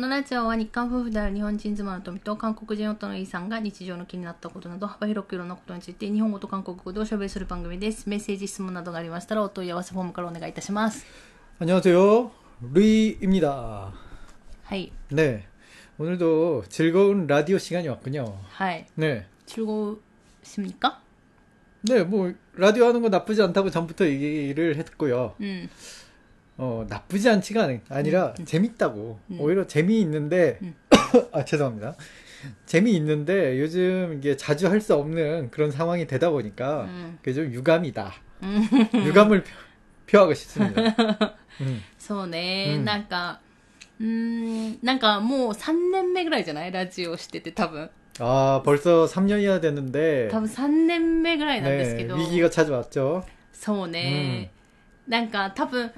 このラジオは日韓夫婦である日本人妻の富と韓国人夫のイさんが日常の気になったことなど幅広くいろんなことについて日本語と韓国語でおしゃべりする番組です。メッセージ質問などがありましたらお問い合わせフォームからお願いいたします。안녕하세 요. 루이입니 다. はい。ね.오늘도 즐거운 라디오 시간이 왔군 요. はい。ね 네. 中国しみか 네, 뭐 라디오 하는 거 나쁘지 않다고 전부터 얘기를 했고 요. うん。 어, 나쁘지 않지가 아니, 아니라 재밌다고. 음. 오히려 재미있는데, 음. 아, 죄송합니다. 재미있는데 요즘 이게 자주 할 수 없는 그런 상황이 되다 보니까 음. 그게 좀 유감이다. うん。 유감을 표, 표하고 싶습니다. 음. そうね、うんなんか、うーん、なんかもう3年目ぐらいじゃないラジオしてて多分。 아, 벌써 3년이나 됐는데 多分3年目ぐらいなんですけ 네, ど。 위기가 찾아왔죠. そうね、なんか多分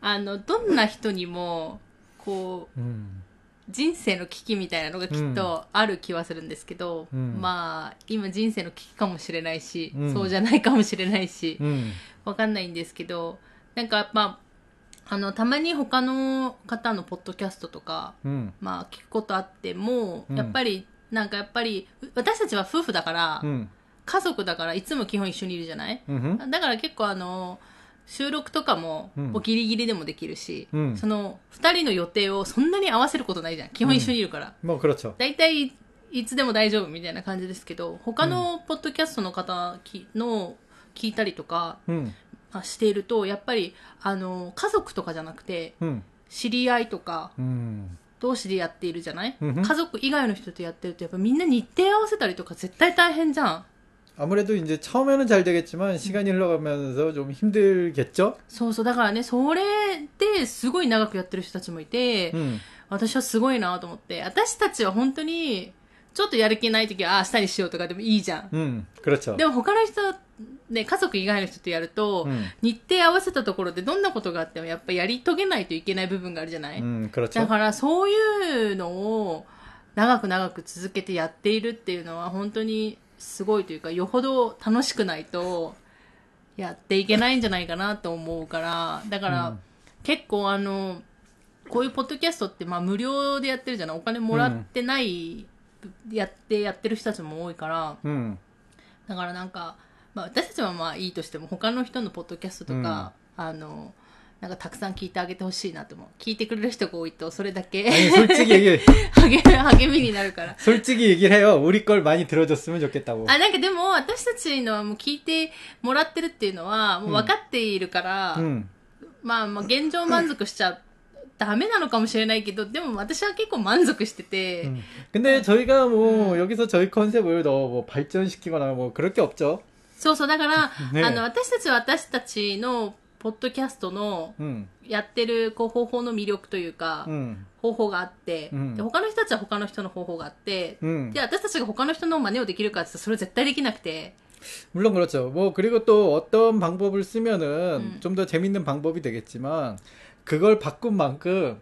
あの、どんな人にも、こう、うん、人生の危機みたいなのがきっとある気はするんですけど、うん、まあ、今人生の危機かもしれないし、うん、そうじゃないかもしれないし、わかんないんですけど、なんかやっぱ、あの、たまに他の方のポッドキャストとか、まあ、聞くことあっても、やっぱり、なんかやっぱり、私たちは夫婦だから、家族だからいつも基本一緒にいるじゃない、だから結構あの収録とかも、う、ギリギリでもできるし、うん、その2人の予定をそんなに合わせることないじゃん。基本一緒にいるから、うん、まあクラッチゃ大体いつでも大丈夫みたいな感じですけど他のポッドキャストの方の聞いたりとか、まあ、しているとやっぱりあの家族とかじゃなくて、知り合いとか、同士でやっているじゃない、家族以外の人とやってるとやっぱみんな日程合わせたりとか絶対大変じゃん。 아무래도 이제 처음에는 잘 되겠지만 시간이 흘러가면서 좀 힘들겠죠? そうそうだからねそれですごい長くやってる人たちもいて、 음. 私はすごいなと思って私たちは本当にちょっとやる気ない時はあ明日にしようとかでもいいじゃん 음. 그렇죠. でも他の人ね家族以外の人とやると、 음. 日程合わせたところでどんなことがあってもやっぱやり遂げないといけない部分があるじゃない、 음. だ 그렇죠. からそういうのを長く長く続けてやっているっていうのは本当に すごいというかよほど楽しくないとやっていけないんじゃないかなと思うからだから、うん。結構あのこういうポッドキャストってまあ無料でやってるじゃない？お金もらってない、やってやってる人たちも多いから 음. だからなんか、まあ、私たちはまあいいとしても他の人のポッドキャストとか、あのなんかたくさん聞いてあげてほしいなと思う聞いてくれる人が多いとそれだけ 아니 솔직히 얘기 励励みになるから 솔직히 얘기를 해요. 우리 걸 많이 들어줬으면 좋겠다고. あなんかでも私たちのはもう聞いてもらってるっていうのはもう分かっているから、 음. まあまあ現状満足しちゃダメなのかもしれないけどでも私は結構満足してて、 음. 근데 저희가 뭐 여기서 저희 컨셉을 더 뭐 발전시키거나 뭐 그럴 게 없죠. そうそうだから、ねあの私たちは私たちの ポッドキャストの 음. やってるこう方法の魅力というか、 음. 方法があって、うんで他の人たちは他の人の方法があって、 음. で私たちが他の人の真似をできるかって言ったらそれは絶対できなくて 물론 그렇죠. 뭐 그리고 또 어떤 방법을 쓰면은 음. 좀 더 재밌는 방법이 되겠지만 그걸 바꾼 만큼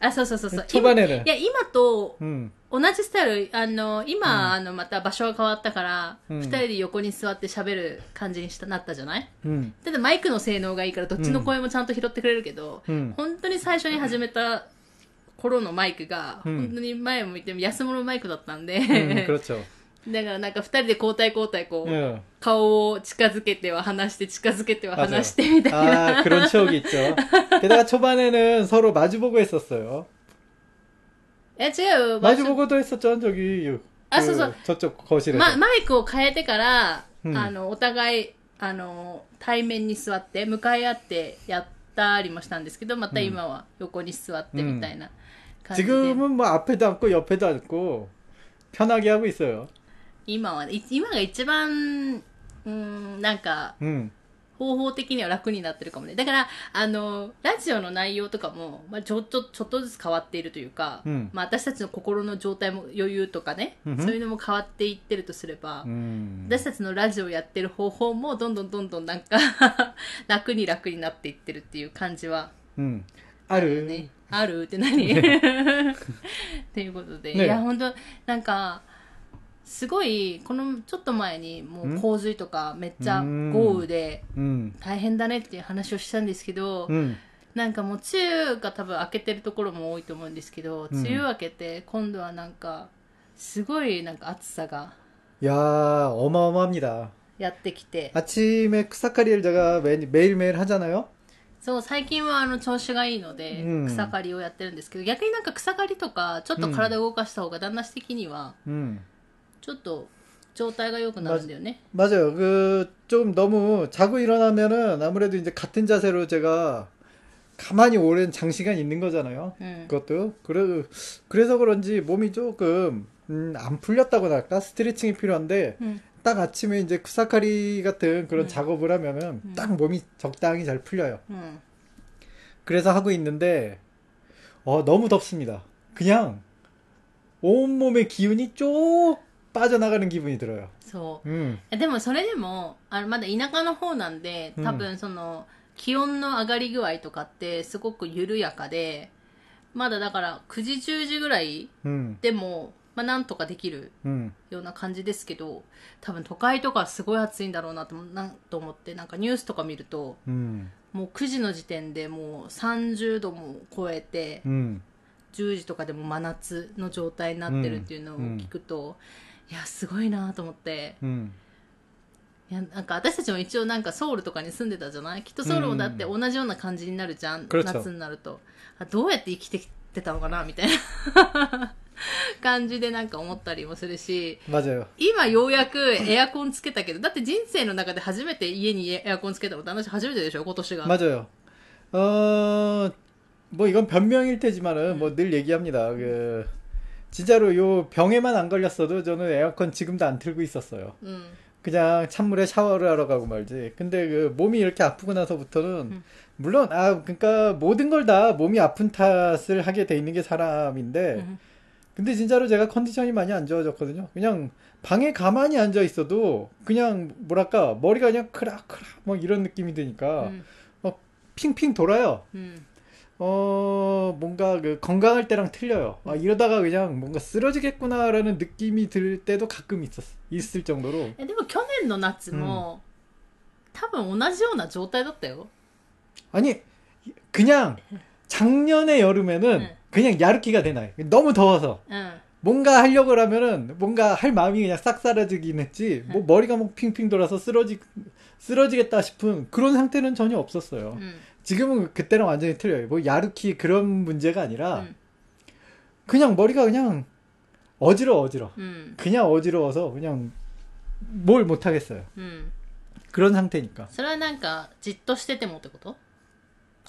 あ、そうそうそうそう。飛ばる。いや、今と同じスタイル、あの、今、あの、また場所が変わったから、二、人で横に座って喋る感じにしたなったじゃない、うん、ただマイクの性能がいいから、どっちの声もちゃんと拾ってくれるけど、うん、本当に最初に始めた頃のマイクが、本当に前を向いて安物マイクだったんで、うん、だからなんか2人で交代交代こう、 예. 顔を近づけては離して近づけては 맞아요. 離してみたいな、 아, 그런 추억이 있죠. 게다가 초반에는 서로 마주보고 했었어요. え違う 마주보고도 했었죠, 저기. 그, 아, 써서- 저쪽 거실에서. ま、マイクを変えてから、うんあのお互いあの対面に座って向かい合ってやったりもしたんですけどまた今は横に座ってみたいな感じで、 지금은 뭐 앞에도 앉고 옆에도 앉고 편하게 하고 있어요. 今は、い今が一番、うん、なんか、 음. 方法的には楽になってるかもね。だから、あの、ラジオの内容とかも、まあ、ちょっと、ちょっとずつ変わっているというか、うんまあ、私たちの心の状態も余裕とかね、うんそういうのも変わっていってるとすれば、うん。私たちのラジオやってる方法もどんどんどんどんなんか 楽に楽になっていってるっていう感じはうん。ある？よね。あるって何？っていうことで、ねいや本当なんかすごいこのちょっと前にもう洪水とかめっちゃうん豪雨でうん。大変だねっていう話をしたんですけど、うん。なんかもう梅雨が多分明けてるところも多いと思うんですけど、うん梅雨明けて今度はなんかすごいなんか暑さが 야, 어마어마합니다. やってきて 아침에草刈리를 제가 매, 매일매일 하잖아요. そう最近はあの調子がいいのでうん草刈りをやってるんですけど、逆になんか草刈りとかちょっと体を動かした方が旦那的には 음. ちょっと状態が良くなるんだよね 맞아요. 그, 좀 너무 자고 일어나면은 아무래도 이제 같은 자세로 제가 가만히 오랜 장시간 있는 거잖아요. うん 그것도. 그래, 그래서 그런지 몸이 조금, 음, 안 풀렸다고 할까? 스트레칭이 필요한데, うん 딱 아침에 이제 쿠사카리 같은 그런 음. 작업을 하면은 딱 몸이 적당히 잘 풀려요. うん 그래서 하고 있는데, 어, 너무 덥습니다. 그냥, 온몸의 기운이 쭉 バージョン流れ気分にとろよ。そう、でもそれでもあのまだ田舎の方なんで多分その、気温の上がり具合とかってすごく緩やかでまだだから9時10時ぐらいでも、まあ、なんとかできるような感じですけど、多分都会とかすごい暑いんだろうなとなんと思ってなんかニュースとか見ると、うん、もう9時の時点でもう30度も超えて、うん、10時とかでも真夏の状態になってるっていうのを聞くと、うん。うんいやすごいなと思って。 음. いやなんか私たちも一応なんかソウルとかに住んでたじゃないきっとソウルもだって同じような感じになるじゃん、 그렇죠 夏になるとあどうやって生きてきてたのかなみたいな感じでなんか思ったりもするし 맞아요. 今ようやくエアコンつけたけどだって人生の中で初めて家にエアコンつけたのって私初めてでしょ今年が 맞아요. 어, 뭐 이건 변명일 테지만은 뭐 늘 얘기합니다. 그, 진짜로 요 병에만 안 걸렸어도 저는 에어컨 지금도 안 틀고 있었어요. 음. 그냥 찬물에 샤워를 하러 가고 말지. 근데 그 몸이 이렇게 아프고 나서부터는 음. 물론 아 그러니까 모든 걸 다 몸이 아픈 탓을 하게 돼 있는 게 사람인데 음. 근데 진짜로 제가 컨디션이 많이 안 좋아졌거든요. 그냥 방에 가만히 앉아 있어도 그냥 뭐랄까 머리가 그냥 크락크락 뭐 이런 느낌이 드니까 음. 막 핑핑 돌아요. 음. うん、 어, 뭔가 그 건강할 때랑 틀려요. 아, 이러다가 그냥 뭔가 쓰러지겠구나라는 느낌이 들 때도 가끔 있었, 있을 정도로. えでも去年の夏も、多分同じような状態だったよ 아니, 그냥 작년의 여름에는 응. 그냥 야르키가 되나요? 너무 더워서. うん 뭔가 하려고 하면은 뭔가 할 마음이 그냥 싹 사라지긴 했지. 뭐 머리가 막 핑핑 돌아서 쓰러지, 쓰러지겠다 싶은 그런 상태는 전혀 없었어요. うん 지금은 그때랑 완전히 틀려요. 뭐 야르키 그런 문제가 아니라 うん 그냥 머리가 그냥 어지러워 어지러워. うん 그냥 어지러워서 그냥 뭘 못하겠어요. うん 그런 상태니까. それはなんかじっとしててもってこと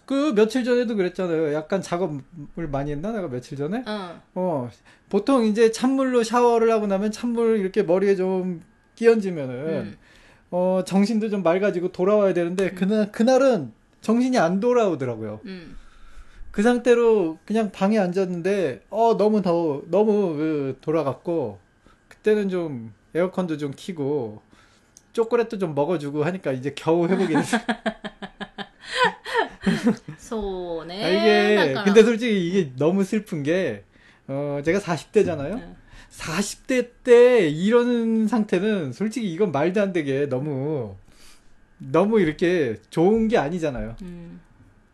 그 며칠 전에도 그랬잖아요. 약간 작업을 많이 했나? 내가 며칠 전에? うん 어, 보통 이제 찬물로 샤워를 하고 나면 찬물 이렇게 머리에 좀 끼얹으면은, うん 어, 정신도 좀 맑아지고 돌아와야 되는데, 그날, 그날은 정신이 안 돌아오더라고요. 음. 그 상태로 그냥 방에 앉았는데 어 너무 더워 너무 으, 돌아갔고 그때는 좀 에어컨도 좀 키고 초콜릿도 좀 먹어주고 하니까 이제 겨우 회복이 됐어요. 손에 아, 이게 근데 솔직히 이게 너무 슬픈 게 어, 제가 40대잖아요. 40대 때 이런 상태는 솔직히 이건 말도 안 되게 너무 너무 이렇게 좋은 게 아니잖아요. 음.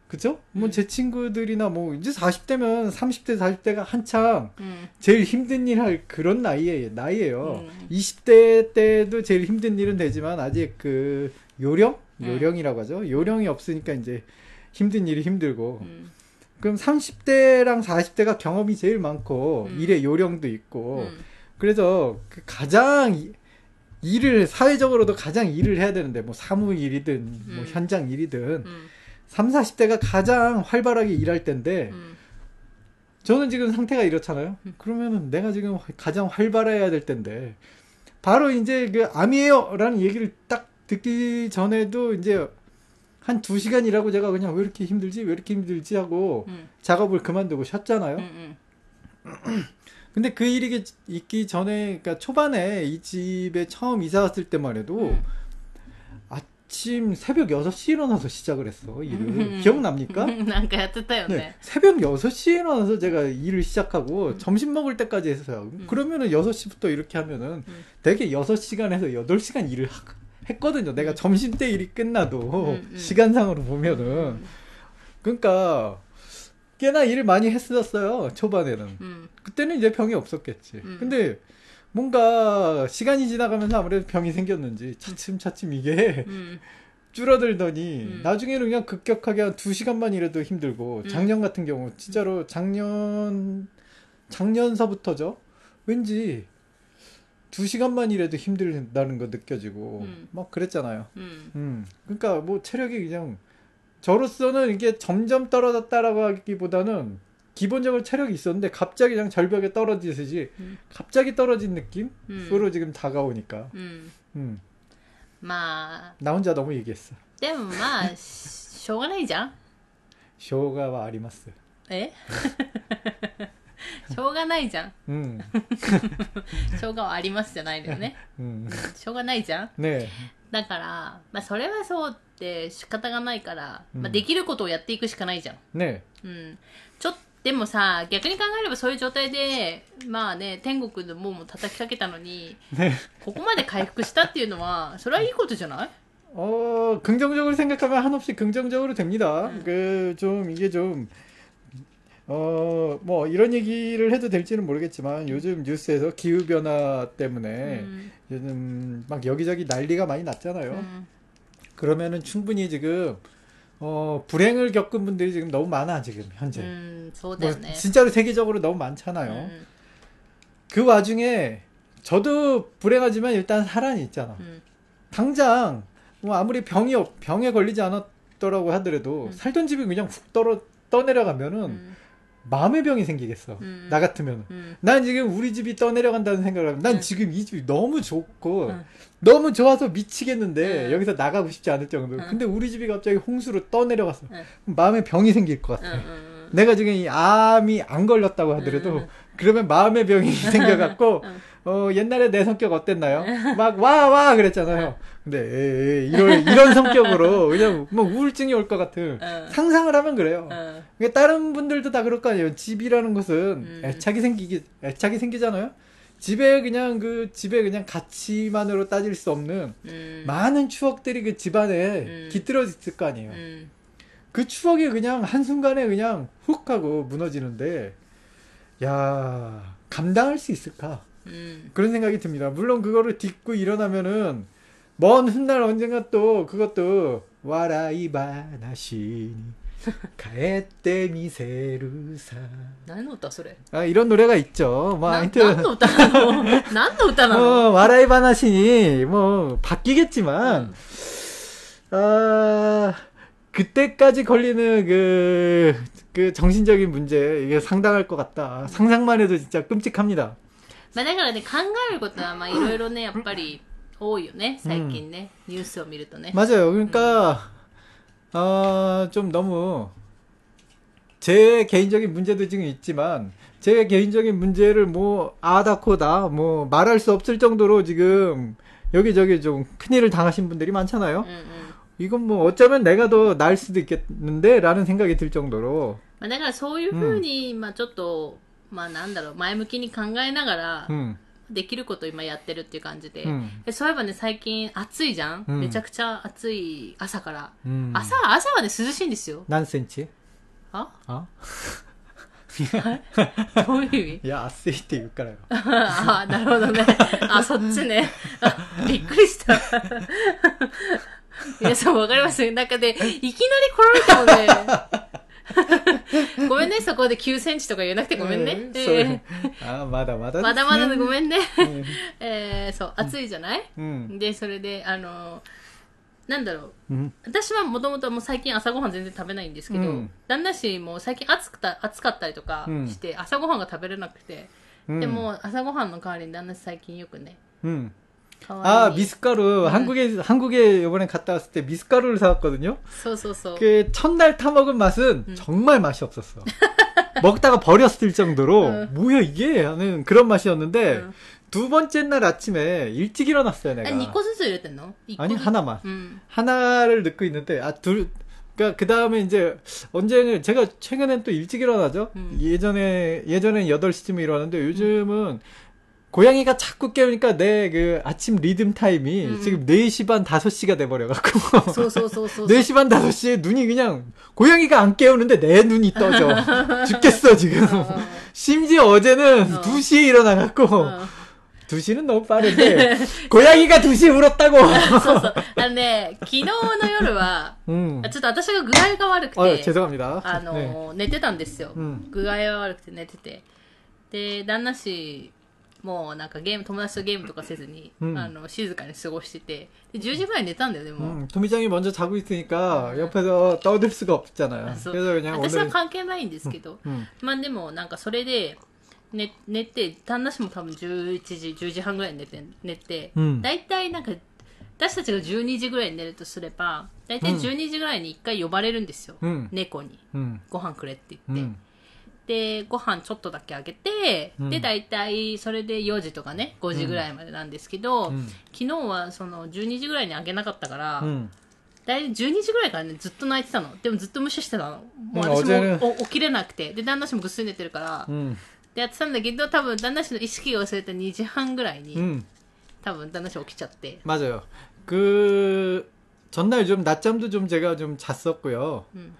그죠? 뭐제 음. 친구들이나 뭐 이제 40대면 30대 40대가 한창 음. 제일 힘든 일 할 그런 나이에 나이에요. 음. 20대 때도 제일 힘든 일은 되지만 아직 그 요령 음. 요령이라고 하죠. 요령이 없으니까 이제 힘든 일이 힘들고. 음. 그럼 30대랑 40대가 경험이 제일 많고 음. 일의 요령도 있고. 그래서 그 가장 일을 사회적으로도 가장 일을 해야 되는데 뭐 사무 일이든 뭐 음. 뭐 현장 일이든 음. 3, 40대가 가장 활발하게 일할 때인데 음. 저는 지금 상태가 이렇잖아요. 음. 그러면은 내가 지금 가장 활발해야 될 때인데 바로 이제 그 암이에요라는 얘기를 딱 듣기 전에도 이제 한 두 시간 일하고 제가 그냥 왜 이렇게 힘들지 왜 이렇게 힘들지 하고 음. 작업을 그만두고 쉬었잖아요. 음, 근데 그 일이 있기 전에 그러니까 초반에 이 집에 처음 이사 왔을 때만 해도 아침 새벽 6시에 일어나서 시작을 했어 일을. 기억납니까? 네. 새벽 6시에 일어나서 제가 일을 시작하고 점심 먹을 때까지 했어요 그러면은 6시부터 이렇게 하면은 되게 6시간에서 8시간 일을 하, 했거든요. 내가 점심 때 일이 끝나도 시간상으로 보면은. 그러니까 꽤나 일을 많이 했었어요 초반에는. 그때는 이제 병이 없었겠지. 음. 근데 뭔가 시간이 지나가면서 아무래도 병이 생겼는지 차츰차츰 이게 음. 줄어들더니 음. 나중에는 그냥 급격하게 한 2시간만 일해도 힘들고 음. 작년 같은 경우 진짜로 음. 작년 작년서부터죠. 왠지 2시간만 일해도 힘들다는 거 느껴지고 음. 막 그랬잖아요. 음. 그러니까 뭐 체력이 그냥 저로서는 이게 점점 떨어졌다라고 하기보다는 기본적으로 체력이 있었는데 갑자기 그냥 절벽에 떨어지듯이 음. 갑자기 떨어진 느낌으로 うん。 지금 다가오니까 うん。 음. まあ、 나 혼자 너무 얘기했어. でもまあ、ししょうがないじゃん 쇼가 아리마스. えしょうがないじゃん。 음. しょうがはありますじゃないのよね。 음. しょうがないじゃん。 네. だから、まあそれはそうって仕方がないから、うんまあできることをやっていくしかないじゃん。 네. うん。 ちょっでもさ、逆に考えればそういう状態で、まあね、天国の門も叩きかけたのに、 네. ここまで回復したっていうのは、それはいいことじゃない 어, 긍정적으로 생각하면 한없이 긍정적으로 됩니다. 음. 그, 좀, 이게 좀, 어, 뭐, 이런 얘기를 해도 될지는 모르겠지만, 요즘 뉴스에서 기후변화 때문에, うん。 요즘 막 여기저기 난리가 많이 う 났잖아요. ん。 그러면은 충분히 지금, 어, 불행을 겪은 분들이 지금 너무 많아 지금 현재. 음, 뭐, 네. 진짜로 세계적으로 너무 많잖아요. 음, 음. 그 와중에 저도 불행하지만 일단 사람이 있잖아. 음. 당장 뭐 아무리 병이 병에 걸리지 않았더라고 하더라도 음. 살던 집이 그냥 훅 떨어 떠내려가면은 음. 마음의 병이 생기겠어. 음. 나 같으면. 음. 난 지금 우리 집이 떠내려간다는 생각을 하면 난 음. 지금 이 집이 너무 좋고 어. 너무 좋아서 미치겠는데 네. 여기서 나가고 싶지 않을 정도. 어. 근데 우리 집이 갑자기 홍수로 떠내려갔어. 네. 마음의 병이 생길 것 같아. 어, 내가 지금 이 암이 안 걸렸다고 하더라도 음, 음, 음. 그러면 마음의 병이 생겨갖고 어, 옛날에 내 성격 어땠나요? 막 와와 와! 그랬잖아요. 네, 이런, 이런 성격으로 그냥 뭐 우울증이 올 것 같은 어. 상상을 하면 그래요. 어. 그러니까 다른 분들도 다 그럴 거 아니에요. 집이라는 것은 음. 애착이 생기기 애착이 생기잖아요. 집에 그냥 그 집에 그냥 가치만으로 따질 수 없는 음. 많은 추억들이 그 집안에 음. 깃들어 있을 거 아니에요. 음. 그 추억이 그냥 한순간에 그냥 훅 하고 무너지는데, 야, 감당할 수 있을까? 음. 그런 생각이 듭니다. 물론 그거를 딛고 일어나면은, 먼 훗날 언젠가 또 그것도, 와라이바나시니, 가에떼 미세루사. 何の歌それ 아, 이런 노래가 있죠. 뭐, な 하여튼, 何の歌なの何の歌なの 뭐, 와라이바나시니, 뭐, 바뀌겠지만, 아, 그때까지 걸리는 그, 그 정신적인 문제, 이게 상당할 것 같다. 상상만 해도 진짜 끔찍합니다. まあだからね、考えることはまあいろいろね、やっぱり 多いよね、最近ね。ニュースを見るとね。 맞아요. 그러니까, 어, 좀 너무, 제 개인적인 문제도 지금 있지만, 제 개인적인 문제를 뭐, 아다코다, 뭐, 말할 수 없을 정도로 지금, 여기저기 좀 큰일을 당하신 분들이 많잖아요. うんうん。 이건 뭐, 어쩌면 내가 더 나을 수도 있겠는데, 라는 생각이 들 정도로, まあだからそういうふうに、まあちょっと、まあなんだろう、前向きに考えながら、 음, できること今やってるっていう感じで、うん、そういえばね最近暑いじゃん、うん、めちゃくちゃ暑い朝から、うん、朝朝はね涼しいんですよ。何センチ？あ？あ？どういう意味？いや暑いって言うからよ。ああなるほどね。あそっちね。びっくりした。皆さんわかります？なんかで、ね、いきなり来られたもね。ごめんね、そこで9センチとか言えなくてごめんね。うんえそうあ、まだまだーまだまだでごん。めんね。うん えーそう、暑いじゃない、うん。で、それで、あの、なんだろう。うん。私はもともともう最近朝ごはん全然食べないんですけど、うん旦那氏も最近暑くた暑かったりとかうんして、朝ごはんが食べれなくて、うんで、も朝ごはんの代わりに旦那氏最近よくね、うん。 어, 아 네. 미숫가루 응. 한국에 한국에 이번에 갔다 왔을 때 미숫가루를 사왔거든요. 그 첫날 타 먹은 맛은 응. 정말 맛이 없었어. 먹다가 버렸을 정도로 응. 뭐야 이게 하는 그런 맛이었는데 어. 두 번째 날 아침에 일찍 일어났어요 내가. 아니 이코스스 이랬댔노? 아니 하나만 음. 하나를 넣고 있는데 아 둘. 그러니까 그 다음에 이제 언제는 제가 최근엔 또 일찍 일어나죠. 음. 예전에 예전엔 8 시쯤에 일어났는데 요즘은 고양이가 자꾸 깨우니까 내 그 아침 리듬 타임이 음. 지금 4시 반 5시가 돼 버려 갖고 そうそうそうそう 4시 반 5시에 눈이 그냥 고양이가 안 깨우는데 내 눈이 떠져. 죽겠어 지금. うんうん 심지어 어제는 어. 2시에 일어나 갖고 うん 2시는 너무 빠른데 고양이가 2시에 울었다고. そうそう。あのね、昨日の夜は、 음. あちょっと私が具合が悪く 어, て、 죄송합니다. あ 네. の、寝てたんですよ。うん具合が悪くて寝てて。で、旦那氏 もなんかゲーム、友達とゲームとかせずに、うんあの、静かに過ごしてて、で10時ぐらいに寝たんだよ、でも。 음, 도미장이 먼저 자고 있으니까 음. 옆에서 떠들 수가 없잖아요. あそう 그래서 그냥 私は 오늘 関係ないんですけど、 음, まあでもなんかそれで寝寝て旦那氏も多分11時10時半ぐらいに寝て寝て、うん大体なんか私たちが12時ぐらいに寝るとすれば大体うん12時ぐらいに1回呼ばれるんですよ、 음, 猫に 음, ご飯くれって言って、 음, でご飯ちょっとだけあげて、うんで大体それで4時とかね5時ぐらいまでなんですけど、 음, 昨日はその12時ぐらいにあげなかったから、 음. 大体12時ぐらいからねずっと泣いてたのでもずっと無視してたのもううん私お茶もお起きれなくてで旦那氏もぐっすり寝てるから、 음, でやってたんだけど多分旦那氏の意識が忘れた2時半ぐらいに、 음. 多分旦那氏起きちゃって 맞아요. 그 전날 좀 낮잠도 좀 제가 좀 잤었고요. 음.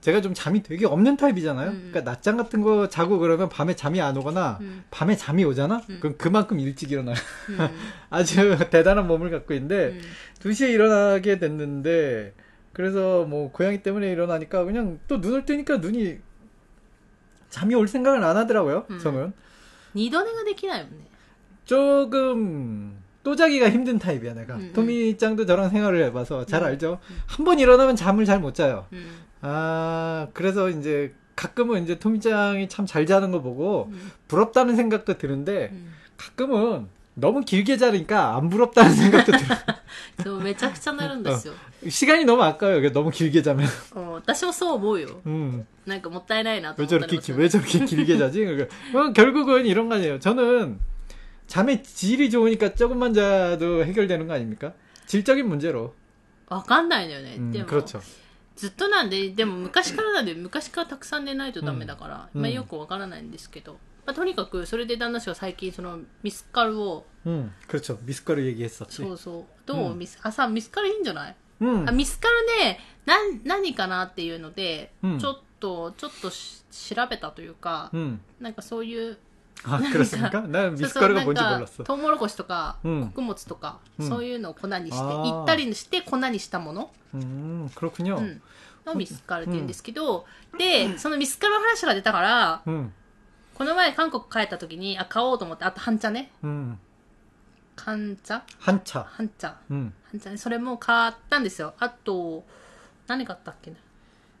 제가 좀 잠이 되게 없는 타입이잖아요. 음. 그러니까 낮잠 같은 거 자고 그러면 밤에 잠이 안 오거나 음. 밤에 잠이 오잖아. 음. 그럼 그만큼 일찍 일어나. 음. 아주 대단한 몸을 갖고 있는데 음. 2시에 일어나게 됐는데 그래서 뭐 고양이 때문에 일어나니까 그냥 또 눈을 뜨니까 눈이 잠이 올 생각을 안 하더라고요. 저는. 니더네가 되기나요? 조금 또자기가 힘든 타입이야 내가 음, 토미짱도 저랑 생활을 해봐서 잘 알죠 음. 한번 일어나면 잠을 잘 못 자요 음. 아 그래서 이제 가끔은 이제 토미짱이 참 잘 자는 거 보고 うん 부럽다는 생각도 드는데 うん 가끔은 너무 길게 자니까 안 부럽다는 생각도 들어. そうめちゃくちゃなるんですよ、 시간이 너무 아까워요. 이게 너무 길게 자면. うん私もそう思うよ 음. なんかもったいないなと 왜 思ったり 저렇게 もす 기- る 왜 저렇게 길게 자지? 그러니까 어, 결국은 이런 거 아니에요. 저는 잠의 질이 좋으니까 조금만 자도 해결되는 거 아닙니까? 질적인 문제로. わかんないのよね、 음, でも 그렇죠. ずっとなんででも昔からなんで昔からたくさん寝ないとダメだから、うんまあ、よくわからないんですけど、まあ、とにかくそれで旦那氏は最近そのミスカルを 음, 그렇죠. 미숫가루 얘기했었지. そうそうどう、うんミスあさミスカルいいんじゃない 음, あミスカルねなん何かなっていうので、うんちょっとちょっとし調べたというか、 음. なんかそういう 아, 그렇습니까? 난 そうそう 미숫가루가 なん 뭔지 か 몰랐어. トウモロコシとか、うん穀物とか、うんそういうのを粉にしてあーいったりして粉にしたもの、 음, 그렇군요. うん、のミスカルって言うんですけど、でそのミスカルの話が出たから 음, この前韓国帰った時にあ買おうと思ってあと半茶ね 음. 半茶 한차. 半茶 음. 半茶ねそれも買ったんですよあと何買ったっけな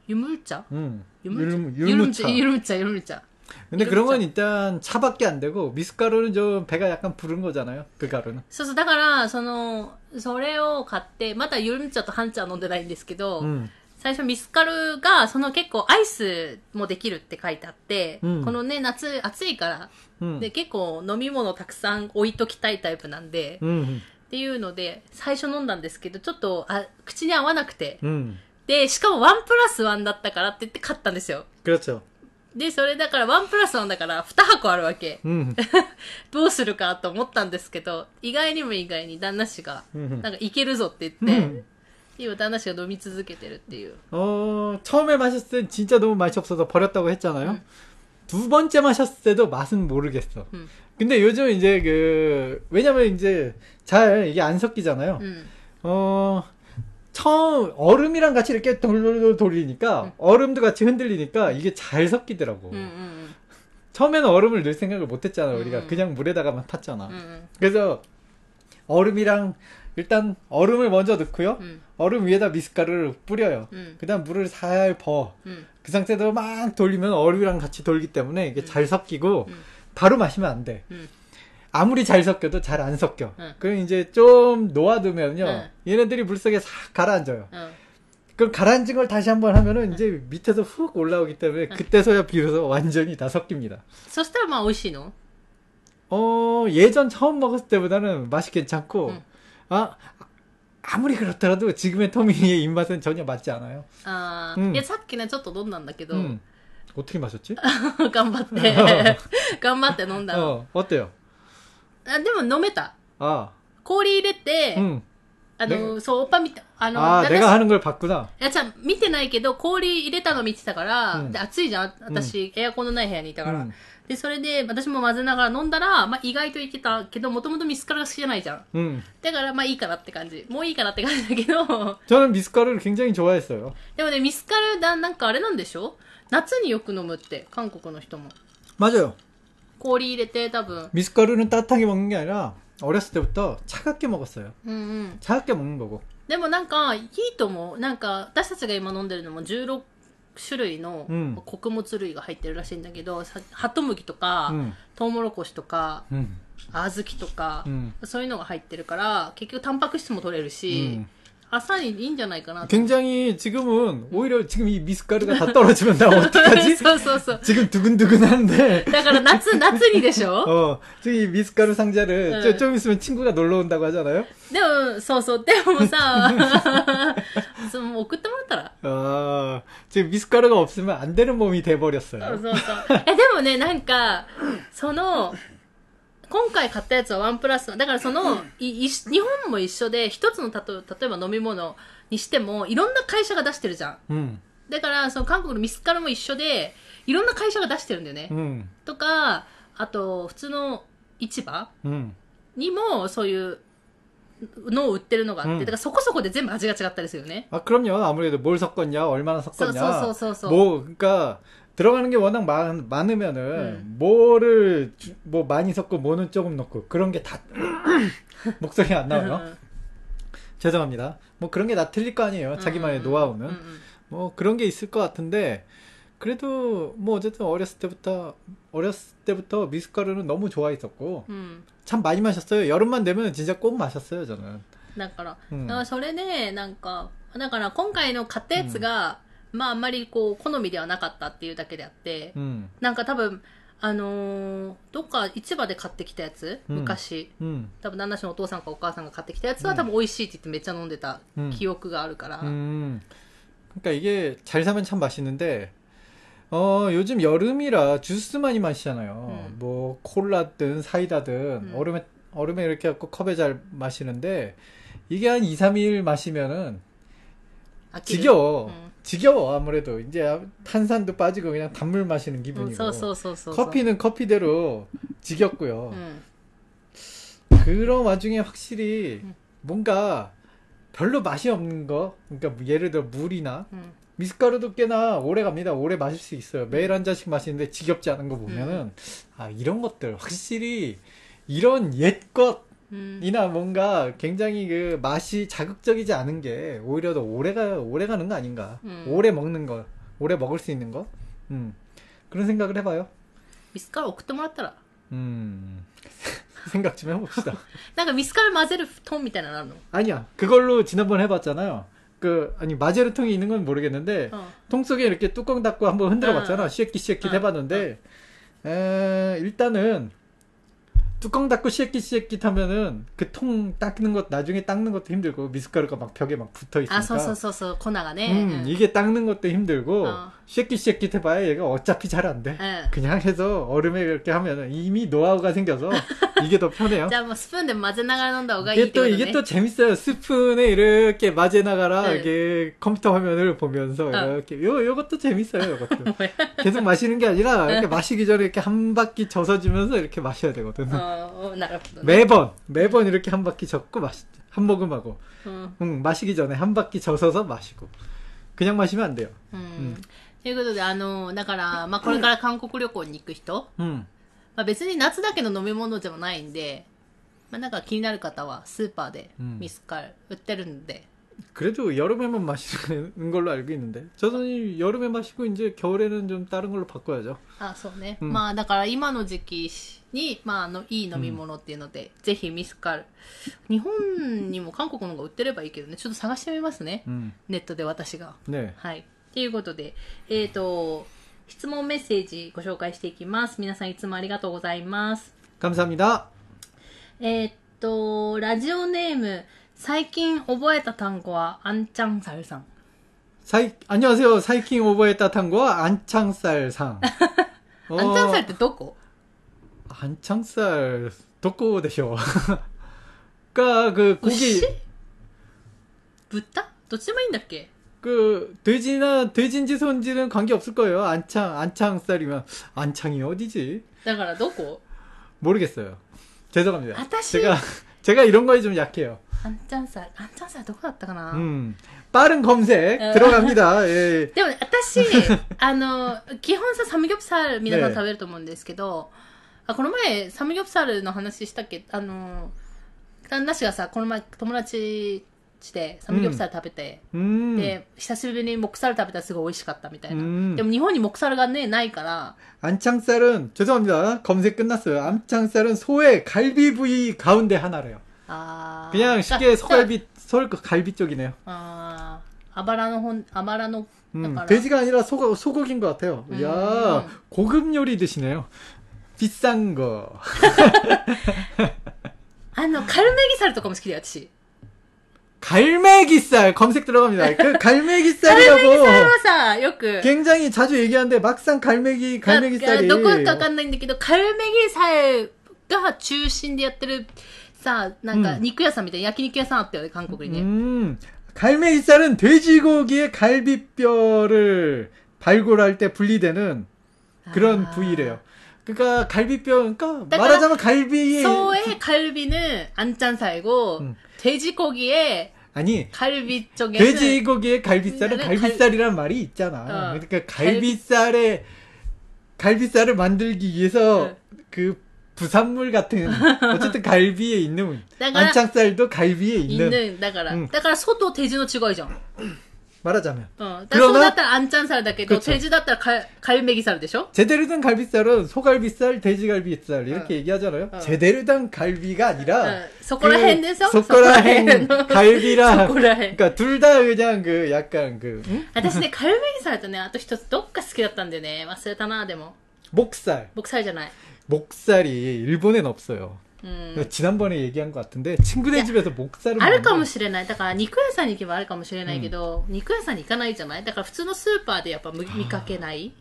ユムル茶 음. 유물차 율무, 율무차. 유물차 유물차 근데 그런 건 율무차. 일단 차밖에 안 되고 미숫가루는 좀 배가 약간 부른 거잖아요. 그 가루는. そうそうだからそのそれを買ってまだユルム茶と半茶は飲んでないんですけど、 음. 最初ミスカルがその結構アイスもできるって書いてあって、うんこのね夏暑いから、 음. で結構飲み物たくさん置いときたいタイプなんで、っ 음. ていうので最初飲んだんですけどちょっとあ口に合わなくて 음. でしかもワンプラスワンだったからって言って買ったんですよ 그렇죠. でそれだからワンプラスワンだから2箱あるわけ 음. どうするかと思ったんですけど意外にも意外に旦那氏が 음. なんかいけるぞって言って、 음. 今旦那氏が飲み続けてるっていう 어, 처음에 마셨을 땐 진짜 너무 맛이 없어서 버렸다고 했잖아요. 음. 두 번째 마셨을 때도 맛은 모르겠어. 음. 근데 요즘 이제 그, 왜냐면 이제 잘 이게 안 섞이잖아요. うん、 어, 처음 얼음이랑 같이 이렇게 돌돌돌 돌리니까 응. 음. 얼음도 같이 흔들리니까 이게 잘 섞이더라고. 응, 처음에는 얼음을 넣을 생각을 못했잖아 우리가 그냥 물에다가만 탔잖아. 그래서 얼음이랑 일단 얼음을 먼저 넣고요. 음. 얼음 위에다 미숫가루를 뿌려요. 음. 그다음 물을 살 버. 음. 그 상태로 막 돌리면 얼음이랑 같이 돌기 때문에 이게 잘 섞이고 바로 마시면 안 돼. 아무리 잘 섞여도 잘 안 섞여. 응. 그럼 이제 좀 놓아두면요. 응. 얘네들이 물속에 싹 가라앉아요. 응. 그럼 가라앉은 걸 다시 한번 하면은 이제 밑에서 훅 올라오기 때문에 그때서야 비로소 완전히 다 섞입니다. 소스타마 오시노? 어, 예전 처음 먹었을 때보다는 맛이 괜찮고, 아, 아무리 그렇더라도 지금의 토미의 입맛은 전혀 맞지 않아요. 아, 음. 예, 사기는 조금 넣었는데. 음. 어떻게 마셨지? 깜빡대. 깜빡대 논다. 어, 어때요? あでも飲めた。 아, 氷入れて、 음. あの、そう、おっぱ見た。あの、 아, 私 내가 하는 걸 봤구나. いや、じゃあ見てないけど、氷入れたの見てたから、うんで暑いじゃん私、エアコンのない部屋にいたから。 음. で、それで、私も混ぜながら飲んだら、まあ意外といけたけど、もともとミスカルが好きじゃないじゃん。 음. だから、まあいいかなって感じ。もういいかなって感じだけど、 저는 미숫가루를 굉장히 좋아했어요. でもね、ミスカルだ、なんかあれなんでしょ夏によく飲むって、韓国の人も。 맞아요. 氷入れて、多分。 미숫가루는 따뜻하게 먹는 게 아니라 어렸을 때부터 차갑게 먹었어요. うんうん。 차갑게 먹는 거고. でもなんか、いいと思う。なんか、私たちが今飲んでるのも16種類のうん穀物類が入ってるらしいんだけど、さハトムギとか、 음. トウモロコシとか、 음. 小豆とか、 음. そういうのが入ってるから、結局タンパク質も取れるし、 음. 朝にいいんじゃないかなと。 굉장히 지금은 오히려 지금 이 미숫가루가 다 떨어지면 나 어떡하지? そうそうそう。 지금 두근두근한데 だから夏、夏にでしょ 어, 지금 이 미숫가루 상자를 응. 저, 좀 있으면 친구가 놀러 온다고 하잖아요. でも、そうそう。でもさ、そうもう送ってもらったら 아, 지금 미숫가루가 없으면 안 되는 몸이 そう 돼버렸어요. そうそう。え、でもね、なんか、その、 今回買ったやつはワンプラスの、だからその、いい日本も一緒で、一つのたと例えば飲み物にしても、いろんな会社が出してるじゃん。 음, だから、その韓国のミスカルも一緒で、いろんな会社が出してるんだよね。 음, とか、あと、普通の市場 음. にも、そういうのを売ってるのがあって、うんだからそこそこで全部味が違ったりするよね。 아, 그럼요. 아무래도 뭘 섞었냐, 얼마나 섞었냐. 써써써써써. 뭐, 그러니까 들어가는 게 워낙 많, 많으면은 뭐를 주- 뭐 많이 섞고 뭐는 조금 넣고 그런 게 다 목소리 안 나와요. 죄송합니다. 뭐 그런 게 다 틀릴 거 아니에요. 자기만의 노하우는. うんうん 뭐 그런 게 있을 것 같은데 그래도 뭐 어쨌든 어렸을 때부터 어렸을 때부터 미숫가루는 너무 좋아했었고 うん。 참 많이 마셨어요. 여름만 되면 진짜 꼭 마셨어요, 저는. だから、うんだからそれで、なんか、だから今回の買ったやつが、 まああんまりこう、好みではなかったっていうだけであって、 음. なんか多分、あのーどっか市場で買ってきたやつ、うん昔、 음. 多分旦那氏のお父さんかお母さんが買ってきたやつは、うん多分美味しいって言ってめっちゃ飲んでたうん記憶があるから、 음. 그러니까 이게 잘 사면 참 맛있는데 어, 요즘 여름이라 주스 많이 마시잖아요. 음. 뭐 콜라든 사이다든 음. 얼음에 얼음에 이렇게 갖고 컵에 잘 마시는데 이게 한 2, 3일 마시면은 飽きる 지겨워. 음. 지겨워 아무래도 이제 탄산도 빠지고 그냥 단물 마시는 기분이고 음, 커피는 커피대로 지겹고요. 음. 그런 와중에 확실히 뭔가 별로 맛이 없는 거 그러니까 뭐 예를 들어 물이나 음. 미숫가루도 꽤나 오래 갑니다. 오래 마실 수 있어요. 매일 한 잔씩 마시는데 지겹지 않은 거 보면은 아 이런 것들 확실히 이런 옛것 이나 うん。 뭔가 굉장히 그 맛이 자극적이지 않은 게 오히려 더 오래가 오래 가는 거 아닌가. 음. 오래 먹는 거, 오래 먹을 수 있는 거. 음 그런 생각을 해봐요. ミスカル送ってもらったら。 음 생각 좀 해봅시다. なんかミスカル混ぜるトンみたいなのあるの 아니야 그걸로 지난번 해봤잖아요. 그 아니 마제르 통이 있는 건 모르겠는데 うん。 통 속에 이렇게 뚜껑 닫고 한번 흔들어 봤잖아. 응. 시에끼 시에끼 응. 해봤는데, 에, 일단은, 뚜껑 닫고 씨앗깃씨앗깃 하면은 그 통 닦는 것 나중에 닦는 것도 힘들고 미숫가루가 막 벽에 막 붙어 아, 있으니까. 아 서서서서 코나가네 음, 응. 이게 닦는 것도 힘들고 씨앗깃씨앗깃 어. 해봐야 얘가 어차피 잘 안돼. 예. 그냥 해서 얼음에 이렇게 하면은 이미 노하우가 생겨서 이게 더 편해요. 자뭐 스푼에 맞아나가는다가 이게 또 이게 또 재밌어요. 스푼에 이렇게 맞아나가라 네. 이게 컴퓨터 화면을 보면서 어. 이렇게. 요 요것도 재밌어요 요것도. 계속 마시는 게 아니라 네. 이렇게 마시기 전에 이렇게 한 바퀴 젖어주면서 이렇게 마셔야 되거든. 어. 어, 나라보 다. 매번 매번 이렇게 한 바퀴 젓고 마시 한 모금하 고. 응. 응, 마시기 전에 한 바퀴 젖어서 마시 고. 그냥 마시면 안 돼 요. 음. ということで、あの、だから、まあ、これから韓国旅行に行く人、うん。まあ、別に夏だけの飲み物でもないんで、まあ、なんか気になる方はスーパーでミスカル、売ってるんで、 그래도 여름에만 마시는 걸로 알고 있는데 저는 여름에 마시고 이제 겨울에는 좀 다른 걸로 바꿔야죠. あそうね、うんまあだから今の時期に、まあ、あのいい飲み物っていうので、ぜひ見つかる日本にも韓国のが売ってればいいけどねちょっと探してみますね、 음. ネットで私が 네. はいということでえっ、と質問メッセージご紹介していきます皆さんいつもありがとうございます 감사합니다. えーっとラジオネーム 最近覚えた単語はアンチャンサルさん 사이, 안녕하세요. 사이킹 오버했다 탄과 안창살상. 어, アンチャンサルってどこ 안창살 도코 되셔. 그러니까 그 고기 牛豚どっちでもいいんだっけ 그 돼지나 돼지인지 소인지는 관계 없을 거예요. 안창 안창살이면 안창이 어디지? だからどこ 모르겠어요. 죄송합니다. 아따시. 제가 제가 이런 거에 좀 약해요. アンチャンサルアンチャンサルどこだったかな、 음. 빠른 검색 어. 들어갑니다. 예. でもね、私、あの、基本さ、サムギョプサル皆さんね食べると思うんですけど、あこの前、サムギョプサルの話したっけあの、旦那氏がさ、この前、友達でサムギョプサル食べて、 음. で、久しぶりにモクサル食べたらすごい美味しかったみたいな。うんでも日本にモクサルがね、ないから、 안창살은 죄송합니다. 검색 끝났어요. 안창살은 소의 갈비 부위 가운데 하나래요. あー 그냥 쉽게 소갈비 소 갈비 쪽이네요. あーあばらの本、あばらの、だ 음, から、 돼지가 아니라 소, 소고기인 것 같아요. 음. 이야, 고급 요리 드시네요. 비싼 거. あの、カルメギサルとかも好きだよ、私。 갈매기살 검색 들어갑니다. 그 カルメギサル 갈매기살이라고 はさ、よく、 굉장히 자주 얘기하는데 막상 갈매기 な 갈매기살이 どこかわかんないんだけど、カルメギサルが中心でやってる、 さ、なんかうん肉屋さんみたいな焼肉屋さんあったよね、韓国にね。 음, 갈매기살은 돼지고기의 갈비뼈를 발굴할 때 분리되는 그런 아. 부위래요. 그러니까 갈비뼈, 그러니까 그러니까 말하자면 갈비의 소의 갈비는 안짠살고, 음. 돼지고기의 아니 갈비 쪽에는 돼지고기의 갈비살은 갈- 갈비살이란 말이 있잖아. 어. 그러니까 갈비살에 갈비살을 만들기 위해서 어. 그 부산물 같은 어쨌든 갈비에 있는 내가- 안창살도 갈비에 있는 있는, だから、 음. だから、ソと돼지の違いじゃん。 말하자면 うん。だから、そう 그러나 だったらアンチャンサルだけど、 그쵸 돼지だったらカカルメギサルでしょ 제대로 된 갈비살은 소갈비살, 돼지갈비살 이렇게 어. 얘기하잖아요. 어. 제대로 된 갈비가 う 아니라 ん。そこら辺でしょ 그 소꼬라행 そこら辺の 갈비랑 そこら辺。 그러니까 둘 다 그냥 그 약간 그 응? 私ね、カルメギサルとね、あと一つどっか好きだったんだよね。忘れたな、でも。 목살. 僕サルじゃない。 목살이 일본엔 없어요. うん。 지난번에 얘기한 것 같은데 친구네 집에서 목살을 あるか 먹는데 もしれない。だから肉屋さんに行けばあるかもしれないけど、肉屋さんに行かないじゃないだから普通のスーパーでやっぱ見見かけない。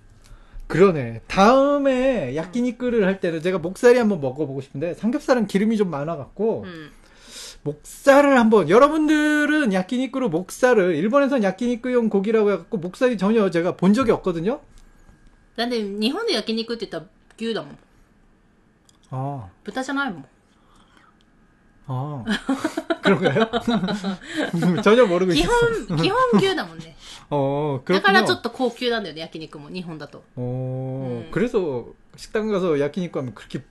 그러네. 다음에 야끼니꾸를 할 때는 제가 목살이 한번 먹어보고 싶은데 삼겹살은 기름이 좀 많아갖고 うん。 목살을 한번 여러분들은 야끼니꾸로 목살을 일본에선 야끼니꾸용 고기라고 해갖고 목살이 전혀 제가 본 적이 없거든요. なんで日本で焼肉って言ったら牛だもん。 아, 豚じゃないもん。 아 그런가요? 전혀 모르고 基 있었어. 本、基本牛だもんね。 어 だから 그렇군요. ちょっと高級なんだよね、焼肉も。日本だと。 어 음. 그래서 식당 가서 야끼니꾸 하면 그렇게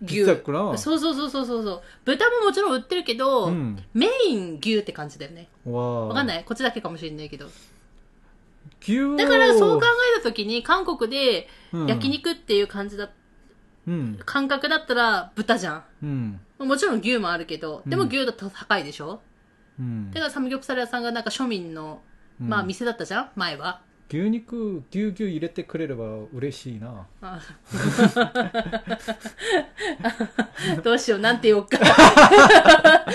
牛。 비쌌구나. そうそうそうそうそうそう。豚ももちろん売ってるけど、 음. メイン牛って感じだよね。 와. わかんないこっちだけかもしれないけど。 だからそう考えた時に韓国で焼肉っていう感じだ、うん、感覚だったら豚じゃん、うん、もちろん牛もあるけどでも牛だと高いでしょ、うん、だからサムギョプサル屋さんがなんか庶民の、まあ店だったじゃん？前は、牛肉ぎゅうぎゅう入れてくれれば嬉しいな。どうしようなんて言おうか。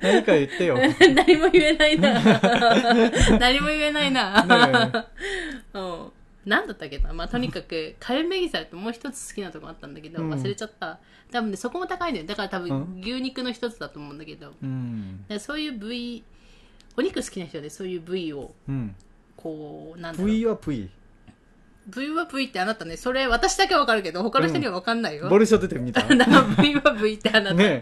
何か言ってよ。何も言えないな。何も言えないな、うん。何だったっけな、まあ、とにかくカルメギサルともう一つ好きなとこあったんだけど、忘れちゃった。多分ねそこも高いのよ。だから多分牛肉の一つだと思うんだけど、うん、そういう部位お肉好きな人でそういう部位を、うん、こう、なんだろう。 V와 V 部位は部位ってあなたね、それ私だけわかるけど、他の人にはわかんないよ。 모르셔도 됩니다 だから部位は部位ってあなた。 네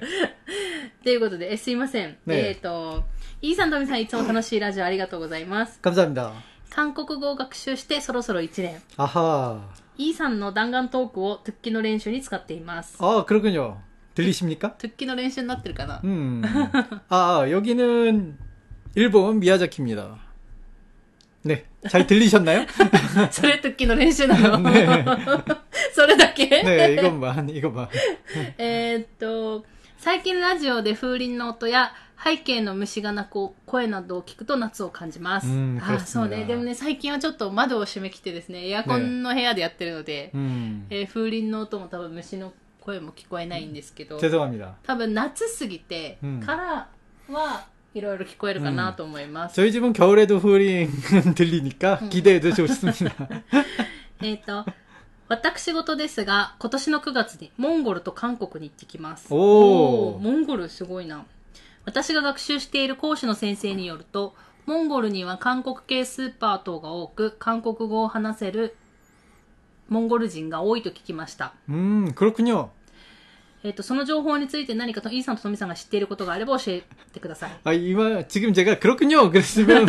ということで、えすいません。ねえっ、と、イーさん、トミさん、いつも楽しいラジオありがとうございます。 감사합니다 韓国語を学習してそろそろ1年。 아하 イーさんの弾丸トークをトゥッキの練習に使っています。 아 그렇군요 들리십니까? トゥッキの練習になってるかな、 음. 아, 아, 여기는 일본 미야자키입니다. 네, 잘 들리셨나요? それ時の練習なの、ねそれだけ 네, 이것만, 이것만. えーっと、最近ラジオで風鈴の音や背景の虫が鳴く声などを聞くと夏を感じます。うんあそうですねそうね。でもね、最近はちょっと窓を閉め切ってですね、エアコンの部屋でやってるので、 음, えー風鈴の音も多分虫の声も聞こえないんですけど、 죄송합니다. 多分夏すぎてうんからは いろいろ聞こえるかなと思います。저희 집은 겨울에도 후링 들리니까 기대해 주셨습니 다. えっと、私事ですが、今年の9月にモンゴルと韓国に行ってきます。おおモンゴルすごいな。私が学習している講師の先生によると、モンゴルには韓国系スーパー等が多く、韓国語を話せるモンゴル人が多いと聞きました。うん、그렇군 요。 えっ、と、その情報について何かと、イーさんとトミさんが知っていることがあれば教えてください。 아, 이만, 지금 제가 그렇군요. 그랬으면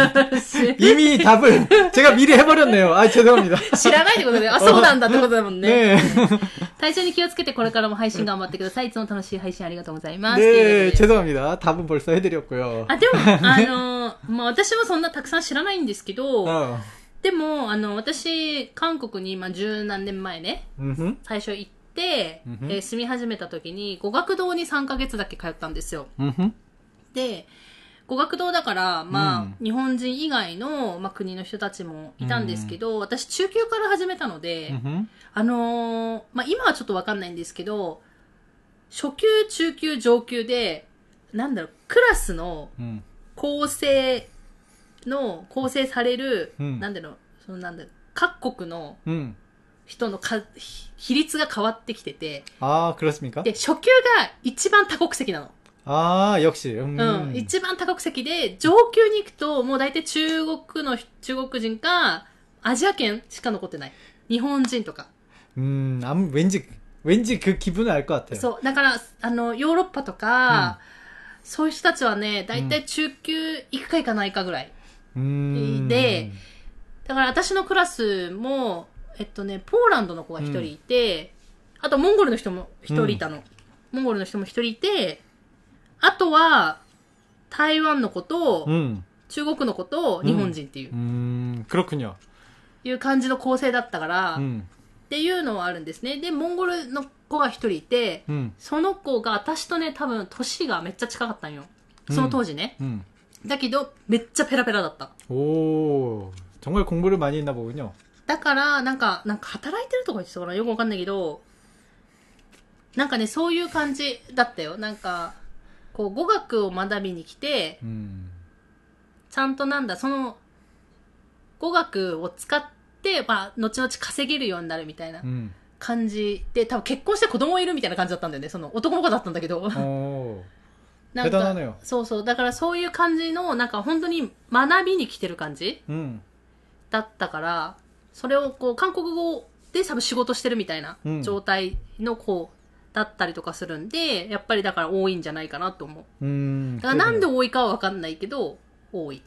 이미 답을 제가 미리 해버렸네요. 아, 죄송합니다. 知らないってことで、あ、そうなんだってことだもんね。 네. 体調に気をつけてこれからも配信頑張ってください。いつも楽しい配信ありがとうございます。という 네, ことで 죄송합니다. 답은 벌써 해드렸고요. あ、でも、あの、まあ、私もそんなたくさん知らないんですけど、 어. でも、あの、私、韓国に、まあ、十何年前ね、 음흠. 最初行って、 、うん、えー、住み始めた時に語学堂に3ヶ月だけ通ったんですよ。うん、で、語学堂だから、まあ、日本人以外の、まあ、国の人たちもいたんですけど、私中級から始めたので、あのー、まあ今はちょっとわかんないんですけど、初級、中級、上級で、なんだろう、クラスの構成の、構成される、うん、なんだろう、そのなんだろう、各国の、うん、人のかひ比率が変わってきてて、 아, 그렇습니까? で、初級が一番多国籍なの。 아, 역시. 음. うん。一番多国籍で、上級に行くと、もう大体中国の、中国人か、アジア圏しか残ってない。日本人とか。 음, 아무, 왠지, 왠지 그 기분을 알 것 같아요. そう。だから、あの、ヨーロッパとか、そういう人たちはね、大体中級行くか行かないかぐらい。 음. でだから私のクラスも、 えっとね、ポーランドの子が一人いて、あとモンゴルの人も一人いたの。モンゴルの人も一人いて、あとは、台湾の子と、 음. 中国の子と日本人っていう、 음, 그렇군요. いう感じの構成だったから、っ 음. ていうのはあるんですね。で、モンゴルの子が一人いて、 음. その子が私とね、多分年がめっちゃ近かったんよ。その当時ね。 음. だけど、めっちゃペラペラだった。 오, 정말 공부를 많이 했나 보군요. だから、なんか、なんか働いてるとか言ってたかな？よくわかんないけど、なんかね、そういう感じだったよ。なんか、こう、語学を学びに来て、うん、ちゃんとなんだ、その、語学を使って、まあ、後々稼げるようになるみたいな感じで、うん、多分結婚して子供いるみたいな感じだったんだよね。その、男の子だったんだけど。なんかそうそう。だからそういう感じの、なんか本当に学びに来てる感じ、うん、だったから、それをこう、韓国語で多分仕事してるみたいなうん状態の子だったりとかするんで、やっぱりだから多いんじゃないかなと思う。 음. だからなんで 그러네요. 多いかはわかんないけど、多い。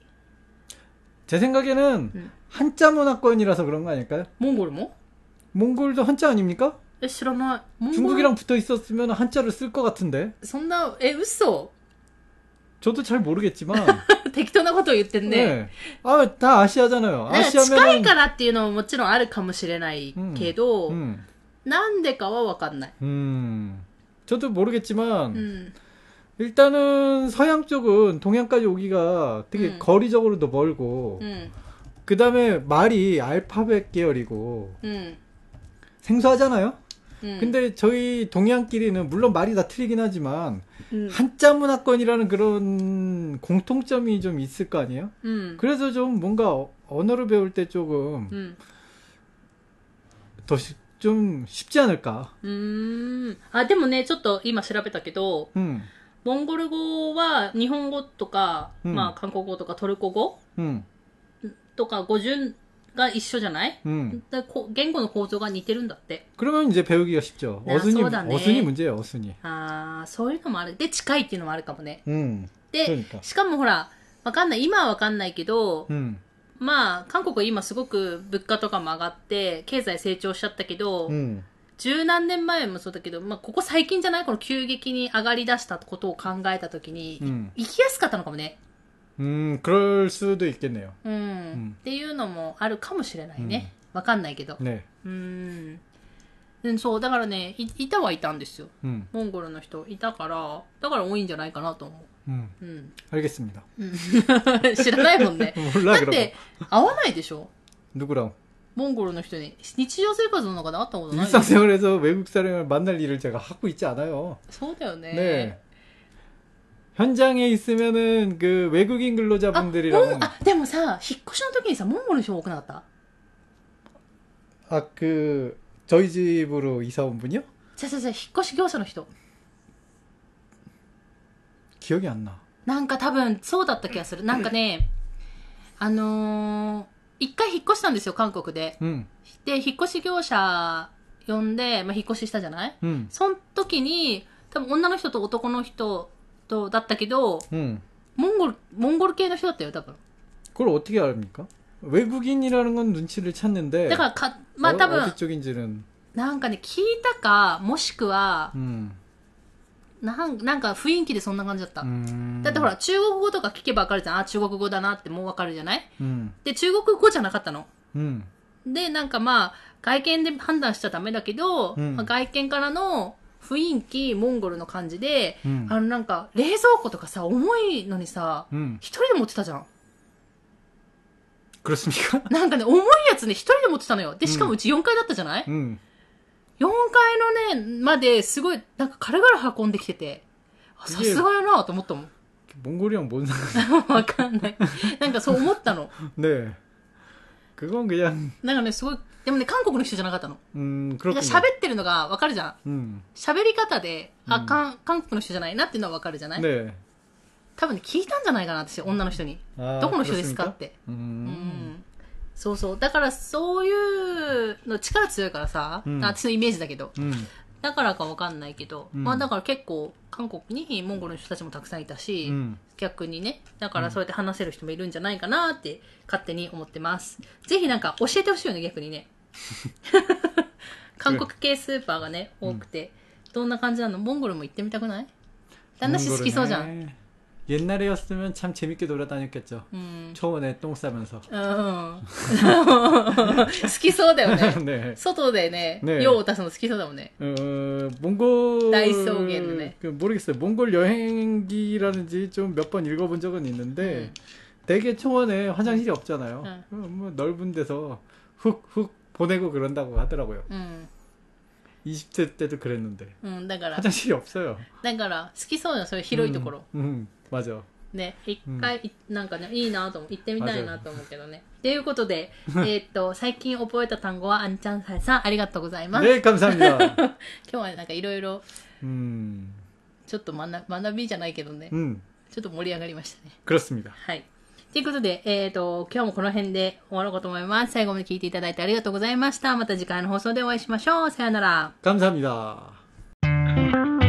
제 생각에는 음. 한자 문화권이라서 그런 거 아닐까요? モンゴルも 몽골도 한자 아닙니까? え、知らない。モンゴル 중국이랑 붙어 있었으면 한자를 쓸 것 같은데. そんな、え、嘘 저도 잘 모르겠지만. 適当なことを言ってんね。 네. 아, 다 아시아잖아요. なんか近い 아시아면은 からっていうのももちろんあるかもしれないけど、 음. なんでかはわかんない。 음. 저도 모르겠지만 うん。 일단은 서양 쪽은 동양까지 오기가 되게 음. 거리적으로도 멀고 うん。 그다음에 말이 알파벳 계열이고 うん。 생소하잖아요. うん。 근데 저희 동양끼리는 물론 말이 다 틀리긴 하지만 うん、 한자 문화권이라는 그런 공통점이 좀 있을 거 아니에요? うん。 그래서 좀 뭔가 어- 언어를 배울 때 조금 うん。 더 좀 쉽지 않을까? うーん。あ、でもね、ちょっと今調べたけど、 음, モンゴル語は日本語とか、うんまあ韓国語とかトルコ語 음, とか語順 が一緒じゃない 음. だこ言語の構造が似てるんだって。 그러면 이제 배우기가 쉽죠. 아, 어순이 쏘다네. 어순이 문제예요. 어순이. ああ、そういうのもある。で、近いっていうのもあるかもね。 음, で、 그러니까. しかもほら、わかんない。今はわかんないけど、 음, まあ、韓国は今すごく物価とかも上がって、経済成長しちゃったけど、 음, 十何年前もそうだけど、まあ、ここ最近じゃないこの急激に上がり出したことを考えたときに、うん行きやすかったのかもね。 음, 그럴 수도 있겠네요. うん。んっていうのもあるかもしれないね。わかんないけど。 네. うん。うん、そう、だからね、いいたはいたんですよ。 음, モンゴルの人いたから、だから多いんじゃないかなと思 음, う。うん。 알겠습니다. 知らないもんね。 몰라 だっ 그러고. て、会わないでしょ 누구랑? モンゴルの人に。日常生活の中で会ったことない 일상생활에서 외국 사람을 만날 일을 제가 하고 있지 않아요. そうだよね。 네. 현장에 있으면은 그 외국인 あ、モ 근로자분들이랑 ンあ、でもさ、引っ越しの時にさ、モンゴルの人多くなかった 아 그 저희 집으로 이사 온 분이요? じゃじゃじゃ引っ越し業者の人。 기억이 안 나. なんか多分そうだった気がする。なんかね、あのー、一回引っ越したんですよ、韓国で。 음, で、引っ越し業者呼んで、まあ、引っ越ししたじゃない 음, その時に、多分女の人と男の人 とだったけど、 음. モンゴル、モンゴル系の人だったよ、多分。 그걸 어떻게 압니까? 외국인이라는 건 눈치를 찾는데 だからか、まあ 어, 多分 어디 、 쪽인지는 なんかね、聞いたか、もしくは、 음, なんなんか雰囲気でそんな感じだった。 음, だってほら、中国語とか聞けばわかるじゃん。あ、中国語だなってもうわかるじゃない 음, で、中国語じゃなかったの。 음, で、なんかまあ、外見で判断しちゃダメだけど、うんまあ外見からの 雰囲気モンゴルの感じで、うん、あのなんか冷蔵庫とかさ重いのにさ一、うん、人で持ってたじゃん。苦しみが？なんかね重いやつね一人で持ってたのよ。でしかもうち4階だったじゃない、うん、4階のねまですごいなんか軽々運んできてて。さすがやなと思ったもん。ボンゴリアンボンなん わかんない。なんかそう思ったの。ねえ。なんかねすごいでもね、韓国の人じゃなかったの。うん、黒く。喋ってるのがわかるじゃん。喋、うん、り方で、あ、かん、韓国の人じゃないなっていうのはわかるじゃない？ね多分ね、聞いたんじゃないかな、私、女の人に。どこの人ですか？って。うん。そうそう。だから、そういうの力強いからさ、うん、私のイメージだけど。うん、だからかわかんないけど、うん、まあだから結構、韓国にモンゴルの人たちもたくさんいたし、逆にね、だからそうやって話せる人もいるんじゃないかなって、勝手に思ってます。ぜひなんか教えてほしいよね、逆にね。韓国系スーパーがね、多くて、どんな感じなのモンゴルも行ってみたくない旦那氏好きそうじゃん。 몽골은, 에, 옛날이었으면 참 재밌게 돌아다녔겠죠. うん。 초원에 똥 싸면서. うん。好きそうだよね。 네. 外でね、ね用を出すの好きそうだもんね。 어, 몽골 나이스오겠네. 그 모르겠어요. 몽골 여행기라는지 좀 몇 번 읽어본 적은 있는데 대개 초원에 화장실이 없잖아요. 응. 어, 뭐 넓은 데서 훅훅 보내고 그런다고 하더라고요. うん。 20대 때도 그랬는데 うん、だから、 화장실이 없어요. だから、好きそうじゃん、そういう広いところ。 음, 음, 맞아. ね、一回、いなんかね、いいなと思行ってみたいなと思うけどね。ということで、えーっと、最近覚えた単語は、あんちゃんさんさん、ありがとうございます。 네, 감사합니다. 今日はなんかいろいろ、 음, ちょっと学学びじゃないけどね、 음, ちょっと盛り上がりましたね。 그렇습니다. はい。 ということで、えっ、ー、と、今日もこの辺で終わろうかと思います。最後まで聞いていただいてありがとうございました。また次回の放送でお会いしましょう。さよなら。감사합니다